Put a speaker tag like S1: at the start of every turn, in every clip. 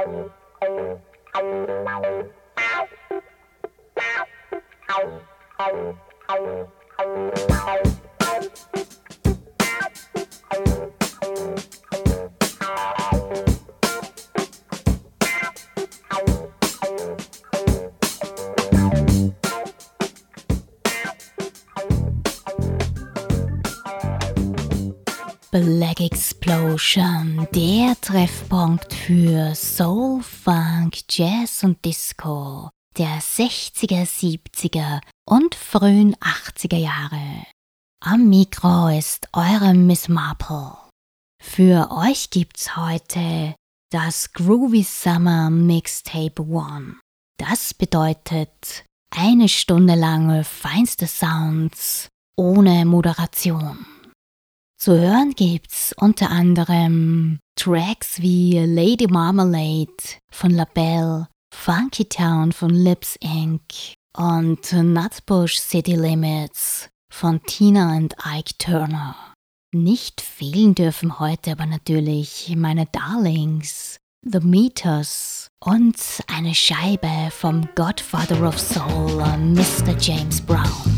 S1: Thank you. Black Explosion, der Treffpunkt für Soul, Funk, Jazz und Disco der 60er, 70er und frühen 80er Jahre. Am Mikro ist eure Miss Marple. Für euch gibt's heute das Groovy Summer Mixtape One. Das bedeutet eine Stunde lange feinste Sounds ohne Moderation. Zu hören gibt's unter anderem Tracks wie Lady Marmalade von LaBelle, Funky Town von Lips Inc. und Nutbush City Limits von Tina und Ike Turner. Nicht fehlen dürfen heute aber natürlich meine Darlings, The Meters und eine Scheibe vom Godfather of Soul, Mr. James Brown.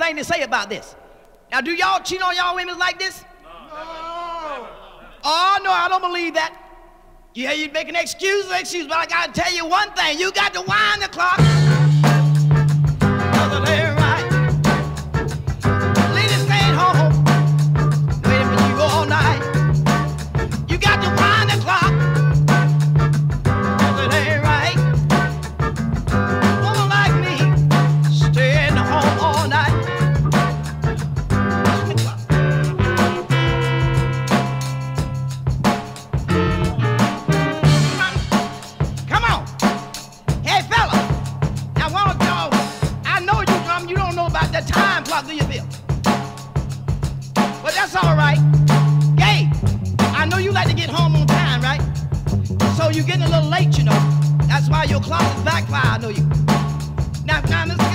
S2: anything to say about this. Now, do y'all cheat on y'all women like this? No. no. Oh, no, I don't believe that. Yeah, you make an excuse, excuse, but I gotta tell you one thing. You got to wind the clock. your closet backfire. I know you. Now, now, Mr.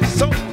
S2: looking so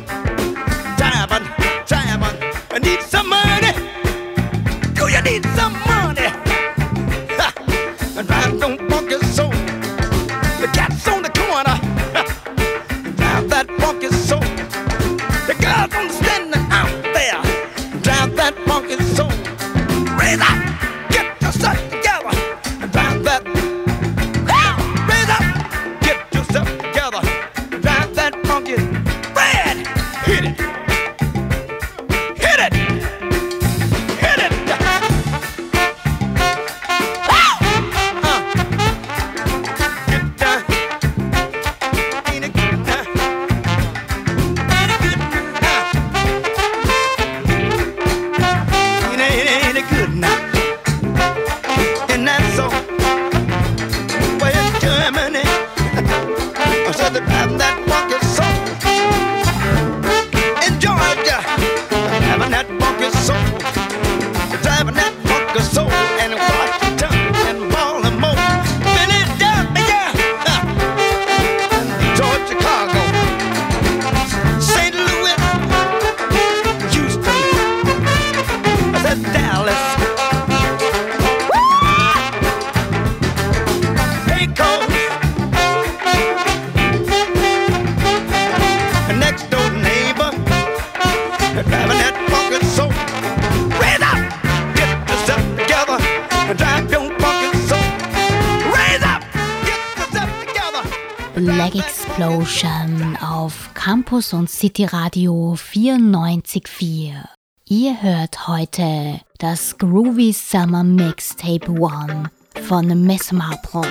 S3: und City Radio 94.4. Ihr hört heute das Groovy Summer Mixtape 1 von Mesmer Pro.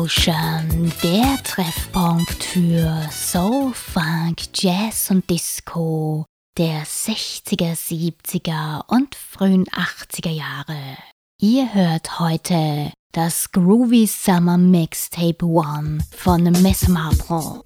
S1: Explosion, der Treffpunkt für Soul, Funk, Jazz und Disco der 60er, 70er und frühen 80er Jahre. Ihr hört heute das Groovy Summer Mixtape One von Miss Marple.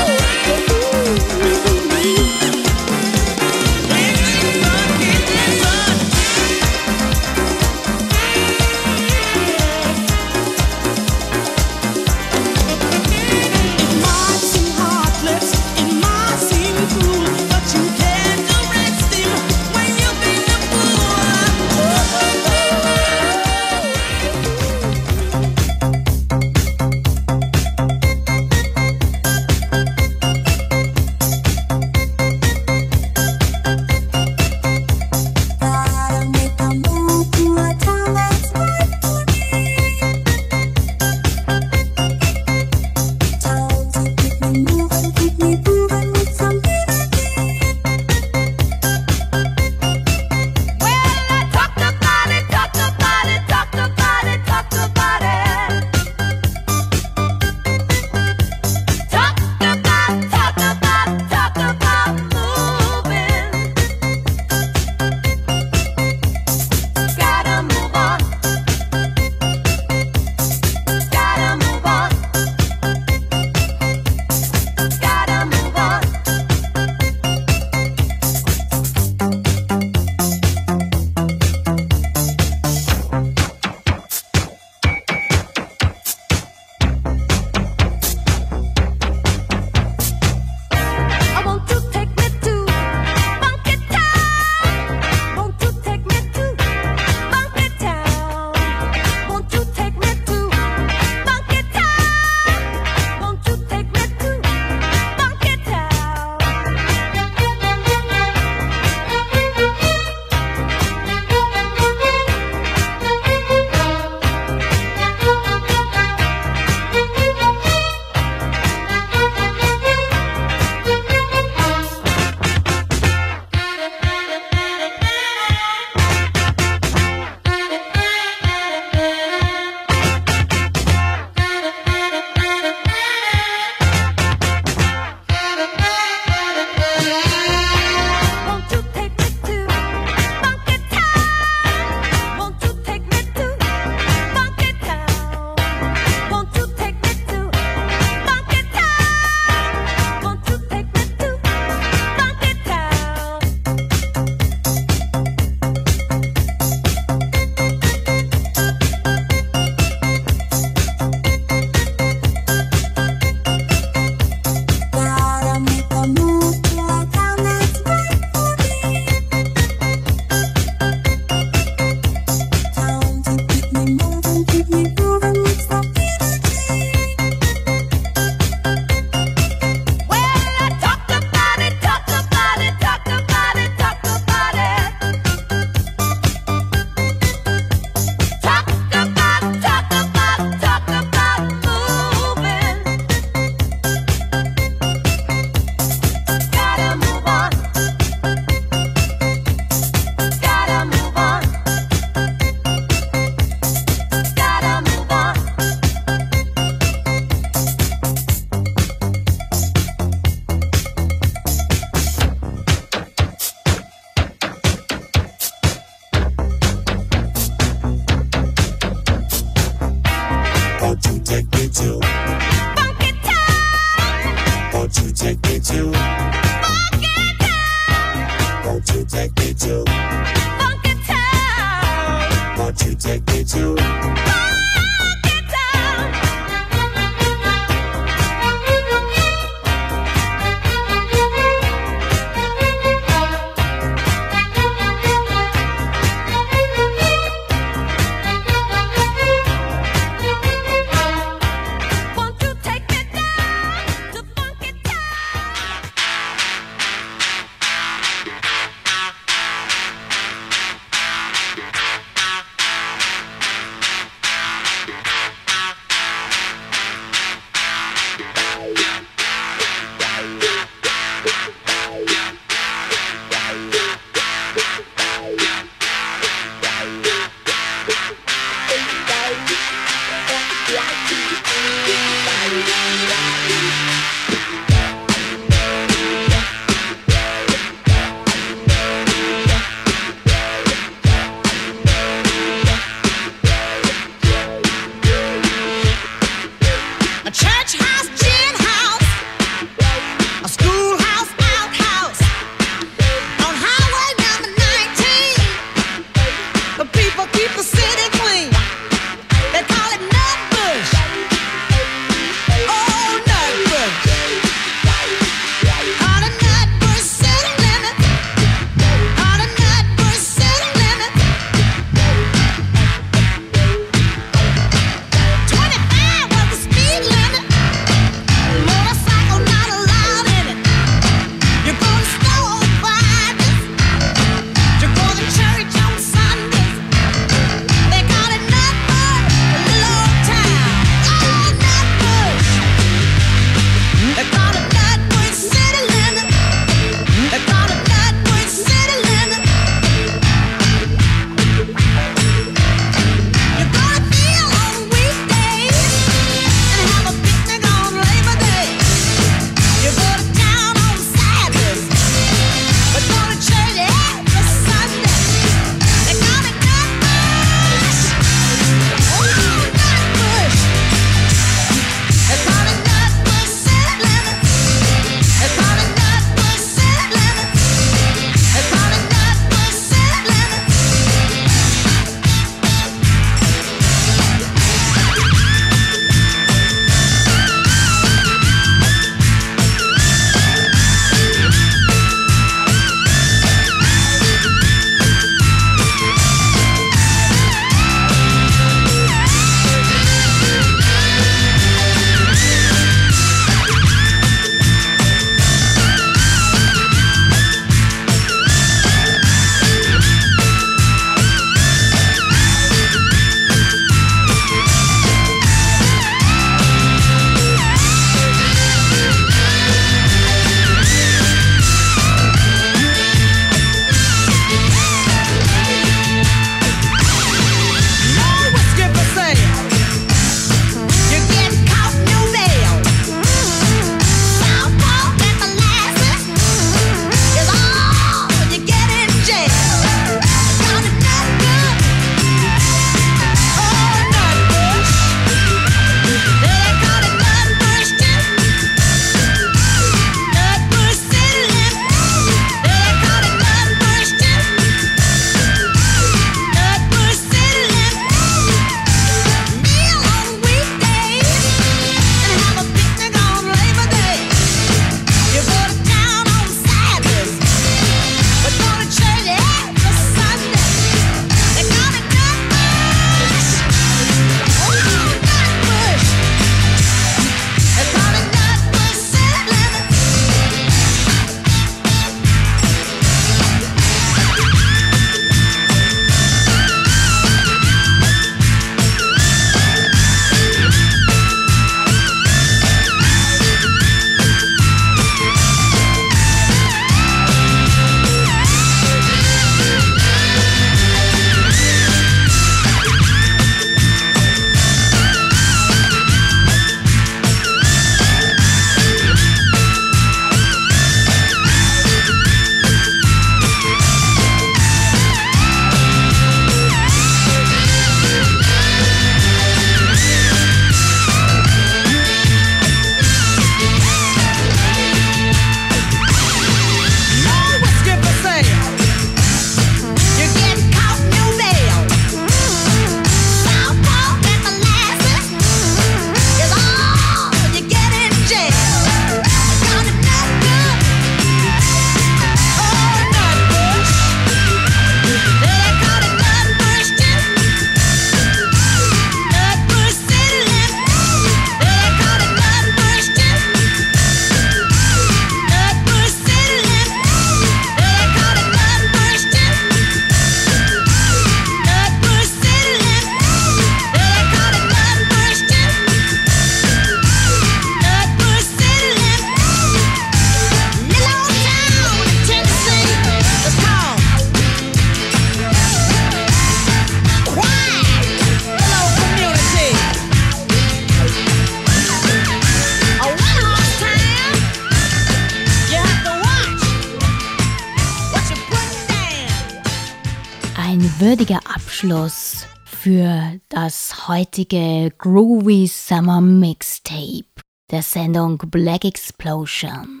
S1: Abschluss für das heutige Groovy Summer Mixtape der Sendung Black Explosion.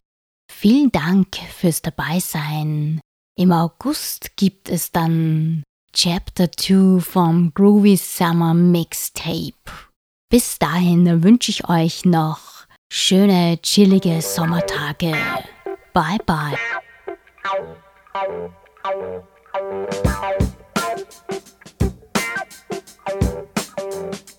S1: Vielen Dank fürs Dabeisein. Im August gibt es dann Chapter 2 vom Groovy Summer Mixtape. Bis dahin wünsche ich euch noch schöne, chillige Sommertage. Bye bye. Thank you.